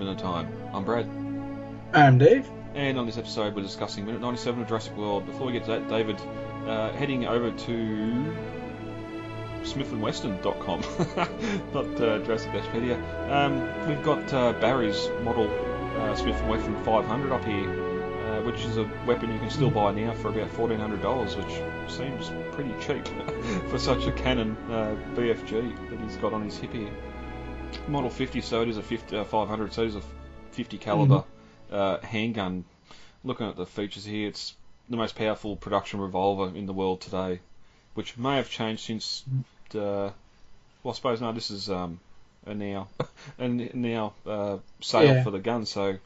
Minute time. I'm Brad, I'm Dave. and on this episode we're discussing minute 97 of Jurassic World. Before we get to that, David, uh, heading over to smithandwestern.com, not uh, Jurassic Dashpedia. Um, we've got uh, Barry's model uh, Smith & Wesson 500 up here, uh, which is a weapon you can still buy now for about $1,400, which seems pretty cheap for such a cannon uh, BFG that he's got on his hip here. Model 50, so it is a 50, uh, 500, so it is a 50 caliber uh, handgun. Looking at the features here, it's the most powerful production revolver in the world today, which may have changed since. Uh, well, I suppose no, this is um, a now a n- now uh, sale Yeah. for the gun, so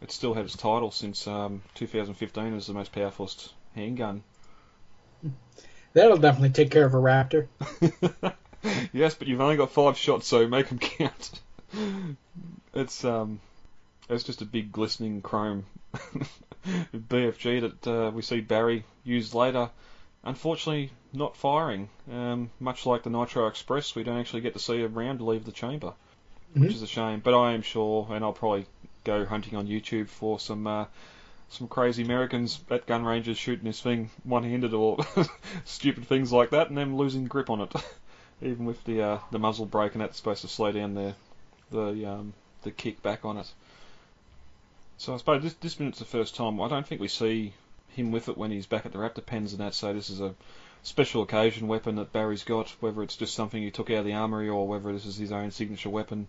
it's still had its title since um, 2015 as the most powerful handgun. That'll definitely take care of a raptor. yes, but you've only got five shots, so make them count. it's um, it's just a big glistening chrome BFG that uh, we see Barry use later. Unfortunately, not firing. Um, much like the Nitro Express, we don't actually get to see a round leave the chamber, which Mhm. is a shame. But I am sure, and I'll probably go hunting on YouTube for some. Uh, some crazy Americans at gun ranges shooting this thing one-handed or stupid things like that, and them losing grip on it. Even with the uh, the muzzle brake and that's supposed to slow down the the um, the kick back on it. So I suppose this this minute's the first time. I don't think we see him with it when he's back at the Raptor pens and that. So this is a special occasion weapon that Barry's got, whether it's just something he took out of the armory or whether this is his own signature weapon.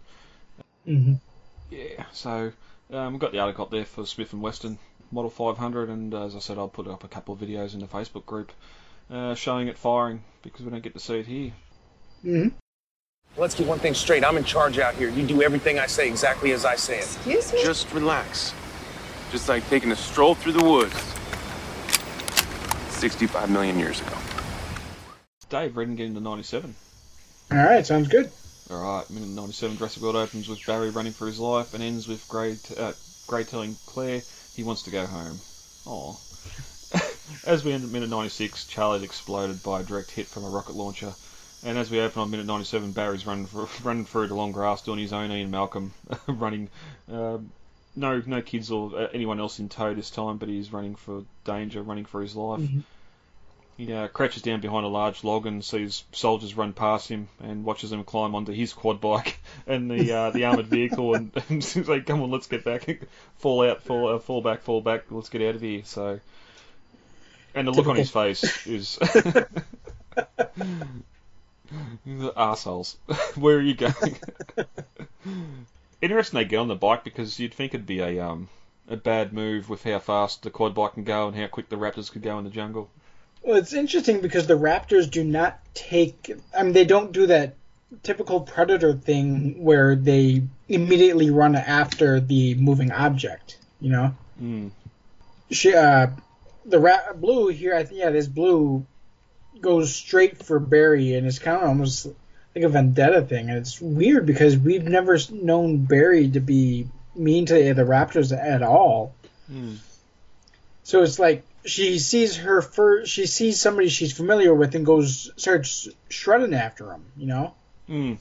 hmm Yeah. So um, we've got the article up there for Smith and Wesson Model 500, and uh, as I said, I'll put up a couple of videos in the Facebook group uh, showing it firing because we don't get to see it here. Hmm Let's get one thing straight. I'm in charge out here. You do everything I say exactly as I say it. Excuse me? Just relax. Just like taking a stroll through the woods. 65 million years ago. Dave, ready to get into 97. All right, sounds good. Alright, minute 97 Jurassic World opens with Barry running for his life and ends with Gray, t- uh, Gray telling Claire he wants to go home. Aw. as we end at minute 96, Charlie's exploded by a direct hit from a rocket launcher. And as we open on minute 97, Barry's running, for, running through the long grass doing his own Ian Malcolm, running. Uh, no, no kids or uh, anyone else in tow this time, but he's running for danger, running for his life. Mhm. He uh, crouches down behind a large log and sees soldiers run past him and watches them climb onto his quad bike and the uh, the armored vehicle and, and seems like, come on, let's get back, fall out, fall, uh, fall back, fall back, let's get out of here. So, and the look on his face is assholes. Where are you going? Interesting they get on the bike because you'd think it'd be a um a bad move with how fast the quad bike can go and how quick the raptors could go in the jungle. Well, it's interesting because the raptors do not take. I mean, they don't do that typical predator thing where they immediately run after the moving object. You know, Mm. she, uh, the rat blue here. I think yeah, this blue goes straight for Barry, and it's kind of almost like a vendetta thing. And it's weird because we've never known Barry to be mean to the Raptors at all. Mm. So it's like she sees her first, she sees somebody she's familiar with and goes starts shredding after him. You know. Mm.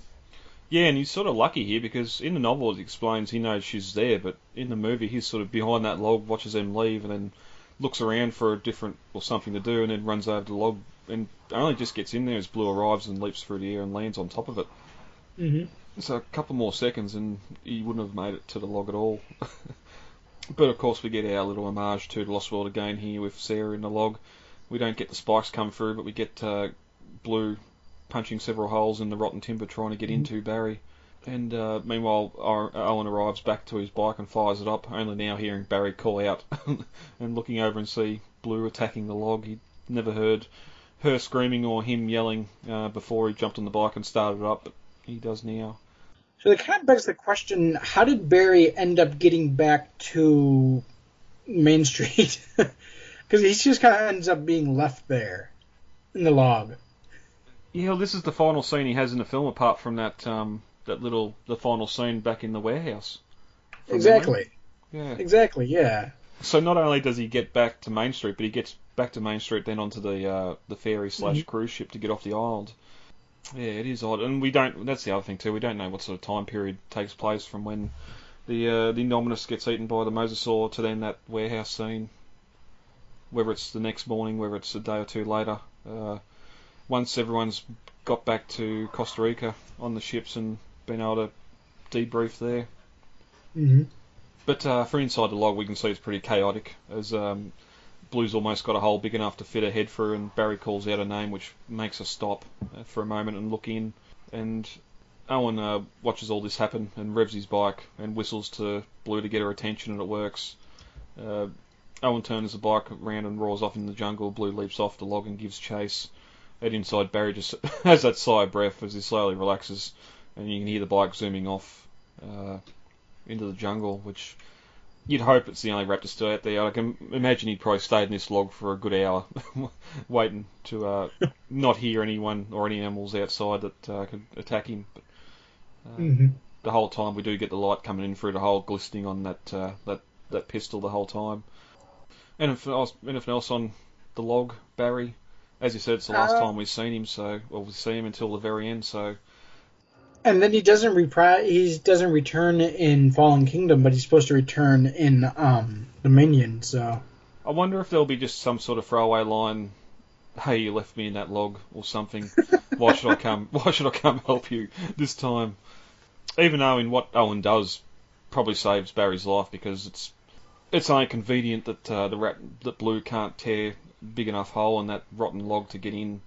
Yeah, and he's sort of lucky here because in the novel it explains he knows she's there, but in the movie he's sort of behind that log, watches them leave, and then looks around for a different or something to do, and then runs over to the log and only just gets in there as Blue arrives and leaps through the air and lands on top of it. hmm So a couple more seconds and he wouldn't have made it to the log at all. but of course we get our little homage to the Lost World again here with Sarah in the log. We don't get the spikes come through, but we get uh, Blue punching several holes in the rotten timber trying to get into Barry. And uh, meanwhile, our, Owen arrives back to his bike and fires it up, only now hearing Barry call out and looking over and see Blue attacking the log. He'd never heard her screaming or him yelling uh, before he jumped on the bike and started it up, but he does now. So it kind of begs the question: How did Barry end up getting back to Main Street? Because he just kind of ends up being left there in the log. Yeah, well, this is the final scene he has in the film, apart from that um, that little the final scene back in the warehouse. Exactly. Yeah. Exactly. Yeah. So not only does he get back to Main Street, but he gets back to Main Street then onto the uh, the ferry slash cruise ship to get off the island. Yeah, it is odd, and we don't. That's the other thing too. We don't know what sort of time period takes place from when the uh, the Indominus gets eaten by the mosasaur to then that warehouse scene. Whether it's the next morning, whether it's a day or two later. Uh, once everyone's got back to Costa Rica on the ships and been able to debrief there. hmm But uh, for inside the log, we can see it's pretty chaotic, as um, Blue's almost got a hole big enough to fit a head through, and Barry calls out a name, which makes us stop uh, for a moment and look in. And Owen uh, watches all this happen and revs his bike and whistles to Blue to get her attention, and it works. Uh, Owen turns the bike around and roars off in the jungle. Blue leaps off the log and gives chase. And inside, Barry just has that sigh of breath as he slowly relaxes, and you can hear the bike zooming off uh, into the jungle, which you'd hope it's the only raptor still out there. I can imagine he'd probably stayed in this log for a good hour, waiting to uh, not hear anyone or any animals outside that uh, could attack him. But uh, hmm the whole time we do get the light coming in through the hole, glistening on that uh, that that pistol the whole time. Anything else? Anything else on the log, Barry? As you said, it's the last Uh, time we've seen him, so well, we see him until the very end. So And then he doesn't repri- he doesn't return in Fallen Kingdom, but he's supposed to return in um, Dominion. So I wonder if there'll be just some sort of throwaway line. Hey, you left me in that log, or something. Why should I come? Why should I come help you this time? Even though in what Owen does probably saves Barry's life because it's it's only convenient that uh, the rat that Blue can't tear big enough hole in that rotten log to get in.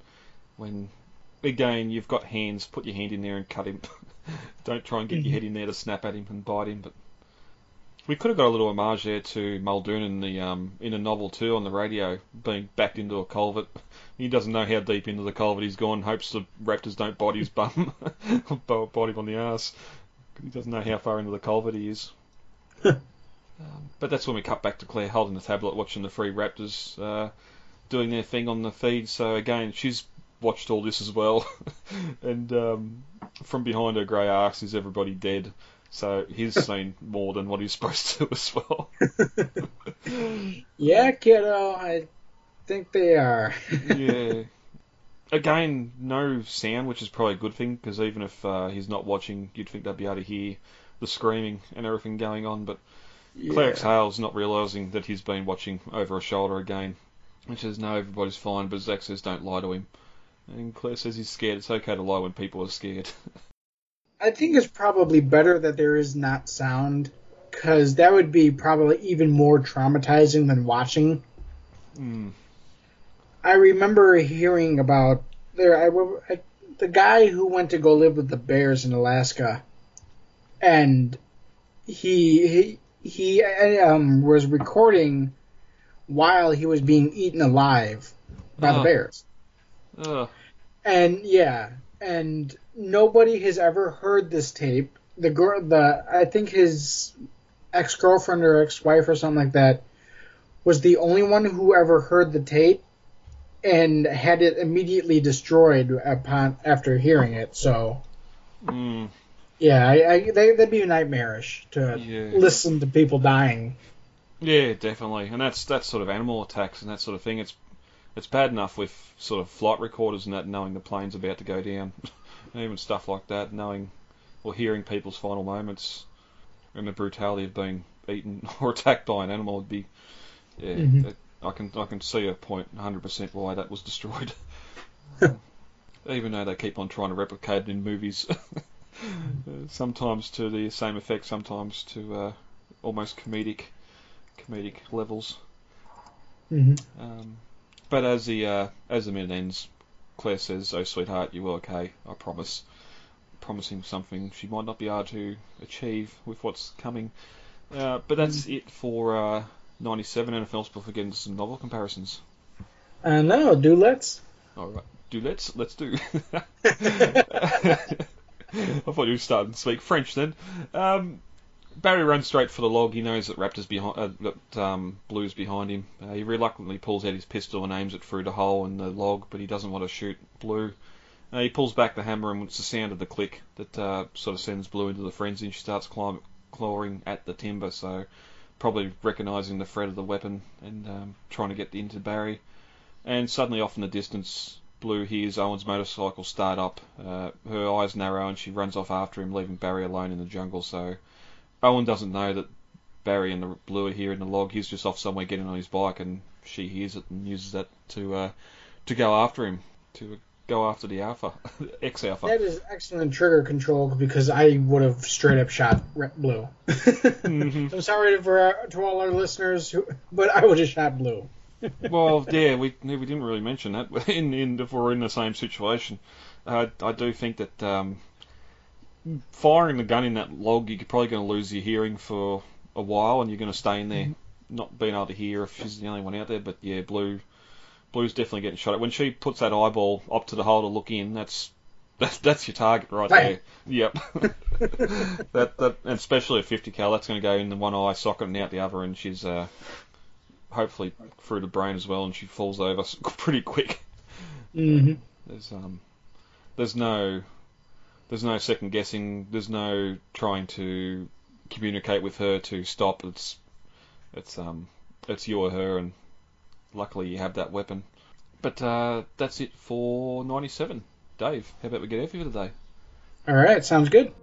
When again you've got hands, put your hand in there and cut him. Don't try and get your head in there to snap at him and bite him. But we could have got a little homage there to Muldoon in the um, in a novel too on the radio, being backed into a culvert. He doesn't know how deep into the culvert he's gone. Hopes the raptors don't bite his bum, or bite him on the ass. He doesn't know how far into the culvert he is. um, but that's when we cut back to Claire holding the tablet, watching the three raptors uh, doing their thing on the feed. So again, she's watched all this as well, and um, from behind her Gray arcs is everybody dead. So he's seen more than what he's supposed to as well. yeah, kiddo, I think they are. yeah. Again, no sound, which is probably a good thing because even if uh, he's not watching, you'd think they'd be able to hear the screaming and everything going on. But Claire Hale's not realizing that he's been watching over her shoulder again. And says, "No, everybody's fine," but Zach says, "Don't lie to him." And Claire says he's scared. It's okay to lie when people are scared. I think it's probably better that there is not sound, because that would be probably even more traumatizing than watching. Hmm. I remember hearing about there. I, I the guy who went to go live with the bears in Alaska, and he he he um, was recording while he was being eaten alive by the Oh. bears. Ugh. And yeah, and nobody has ever heard this tape. The girl, the I think his ex girlfriend or ex wife or something like that was the only one who ever heard the tape and had it immediately destroyed upon after hearing it. So Mm. yeah, I, I they, that'd be nightmarish to Yeah. listen to people dying. Yeah, definitely, and that's that sort of animal attacks and that sort of thing. It's it's bad enough with sort of flight recorders and that, knowing the plane's about to go down, and even stuff like that, knowing or hearing people's final moments and the brutality of being eaten or attacked by an animal would be yeah. Mhm. that- I can I can see a point 100% why that was destroyed. Even though they keep on trying to replicate it in movies, Uh, sometimes to the same effect, sometimes to uh, almost comedic comedic levels. hmm Um, but as the uh, as the minute ends, Claire says, "Oh sweetheart, you were okay. I promise." Promising something she might not be able to achieve with what's coming. Uh, but that's it for uh, 97 NFLs before we get into some novel comparisons. Uh, no, do let's. All right, do let's let's do. I thought you were starting to speak French then. Um, Barry runs straight for the log. He knows that Raptor's behind, uh, that um, Blue's behind him. Uh, he reluctantly pulls out his pistol and aims it through the hole in the log, but he doesn't want to shoot Blue. Uh, he pulls back the hammer, and it's the sound of the click that uh, sort of sends Blue into the frenzy. and She starts climb, clawing at the timber, so probably recognising the threat of the weapon and um, trying to get into Barry. And suddenly, off in the distance, Blue hears Owen's motorcycle start up. Uh, her eyes narrow, and she runs off after him, leaving Barry alone in the jungle. So Owen doesn't know that Barry and the Blue are here in the log. He's just off somewhere getting on his bike, and she hears it and uses that to uh, to go after him, to go after the Alpha, ex Alpha. That is excellent trigger control because I would have straight up shot Blue. Mhm. I'm sorry for our, to all our listeners, who, but I would have shot Blue. well, yeah, we we didn't really mention that. In, in if we're in the same situation, uh, I do think that um, firing the gun in that log, you're probably going to lose your hearing for a while, and you're going to stay in there, not being able to hear if she's the only one out there. But yeah, blue, blue's definitely getting shot at. When she puts that eyeball up to the hole to look in, that's that's, that's your target right Bang. there. Yep. that that and especially a 50 cal, that's going to go in the one eye socket and out the other, and she's uh, hopefully through the brain as well, and she falls over pretty quick. hmm There's um, there's no, there's no second guessing. There's no trying to communicate with her to stop. It's, it's um, it's you or her, and luckily you have that weapon. But uh, that's it for 97. Dave, how about we get out of here today? All right, sounds good.